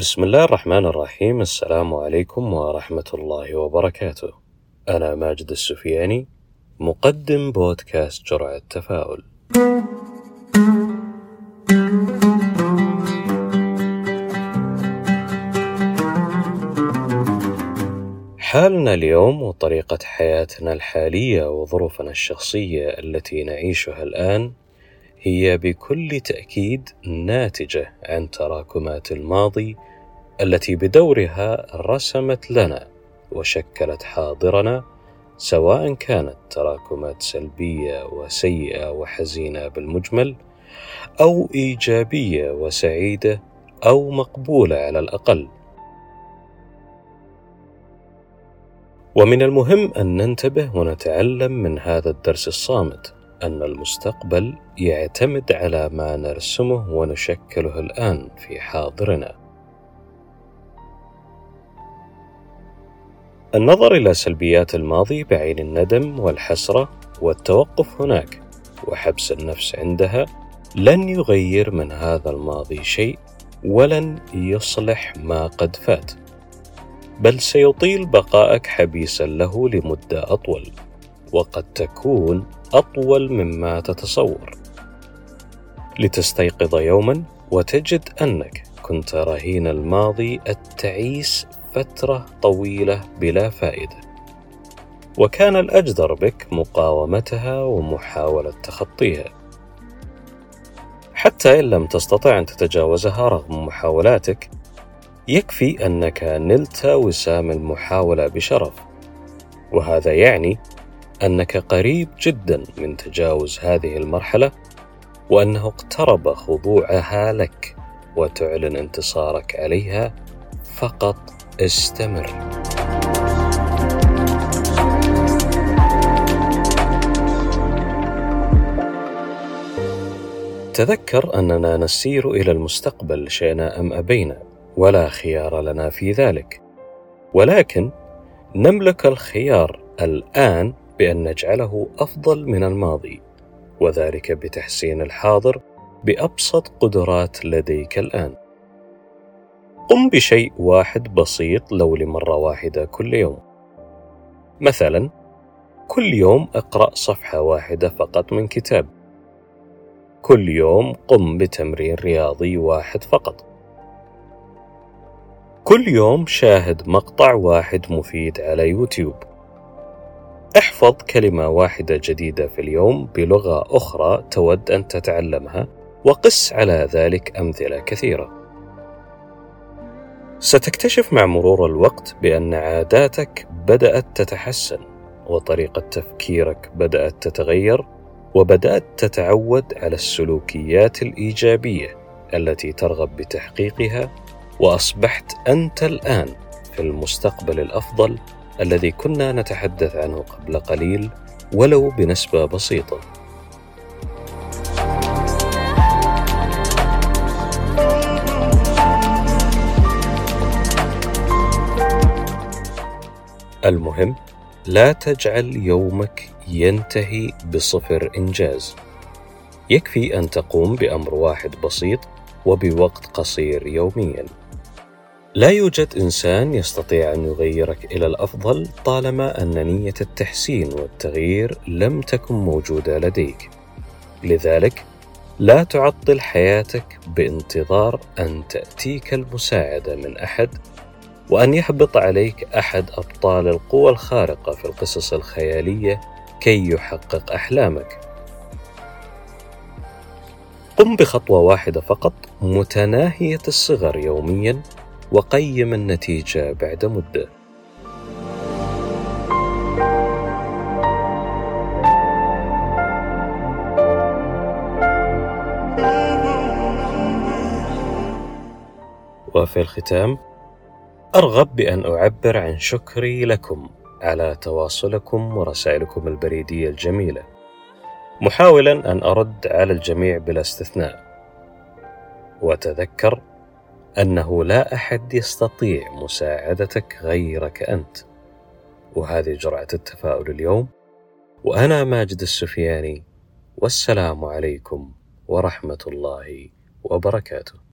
بسم الله الرحمن الرحيم. السلام عليكم ورحمة الله وبركاته. أنا ماجد السفياني مقدم بودكاست جرعة تفاؤل حالنا اليوم وطريقة حياتنا الحالية وظروفنا الشخصية التي نعيشها الآن هي بكل تأكيد ناتجة عن تراكمات الماضي التي بدورها رسمت لنا وشكلت حاضرنا سواء كانت تراكمات سلبية وسيئة وحزينة بالمجمل أو إيجابية وسعيدة أو مقبولة على الأقل. ومن المهم أن ننتبه ونتعلم من هذا الدرس الصامت أن المستقبل يعتمد على ما نرسمه ونشكله الآن في حاضرنا. النظر إلى سلبيات الماضي بعين الندم والحسرة والتوقف هناك وحبس النفس عندها لن يغير من هذا الماضي شيء ولن يصلح ما قد فات. بل سيطيل بقائك حبيسا له لمدة أطول وقد تكون أطول مما تتصور. لتستيقظ يوما وتجد أنك كنت رهين الماضي التعيس فترة طويلة بلا فائدة. وكان الأجدر بك مقاومتها ومحاولة تخطيها. حتى إن لم تستطع أن تتجاوزها رغم محاولاتك يكفي أنك نلت وسام المحاولة بشرف. وهذا يعني أنك قريب جدا من تجاوز هذه المرحلة وأنه اقترب خضوعها لك وتعلن انتصارك عليها فقط استمر. تذكر أننا نسير إلى المستقبل شئنا أم أبينا ولا خيار لنا في ذلك. ولكن نملك الخيار الآن بأن نجعله أفضل من الماضي وذلك بتحسين الحاضر بأبسط قدرات لديك الآن. قم بشيء واحد بسيط لو لمرة واحدة كل يوم. مثلا كل يوم اقرأ صفحة واحدة فقط من كتاب. كل يوم قم بتمرين رياضي واحد فقط. كل يوم شاهد مقطع واحد مفيد على يوتيوب. احفظ كلمة واحدة جديدة في اليوم بلغة أخرى تود أن تتعلمها وقس على ذلك أمثلة كثيرة. ستكتشف مع مرور الوقت بأن عاداتك بدأت تتحسن وطريقة تفكيرك بدأت تتغير وبدأت تتعود على السلوكيات الإيجابية التي ترغب بتحقيقها وأصبحت أنت الآن في المستقبل الأفضل الذي كنا نتحدث عنه قبل قليل ولو بنسبة بسيطة. المهم لا تجعل يومك ينتهي بصفر إنجاز. يكفي أن تقوم بأمر واحد بسيط وبوقت قصير يوميا. لا يوجد إنسان يستطيع أن يغيرك إلى الأفضل طالما أن نية التحسين والتغيير لم تكن موجودة لديك. لذلك لا تعطل حياتك بانتظار أن تأتيك المساعدة من أحد وأن يحبط عليك أحد أبطال القوى الخارقة في القصص الخيالية كي يحقق أحلامك. قم بخطوة واحدة فقط متناهية الصغر يوميا وقيم النتيجة بعد مدة. وفي الختام أرغب بأن أعبر عن شكري لكم على تواصلكم ورسائلكم البريدية الجميلة. محاولا أن أرد على الجميع بلا استثناء. وتذكر أنه لا أحد يستطيع مساعدتك غيرك أنت. وهذه جرعة التفاؤل اليوم. وأنا ماجد السفياني. والسلام عليكم ورحمة الله وبركاته.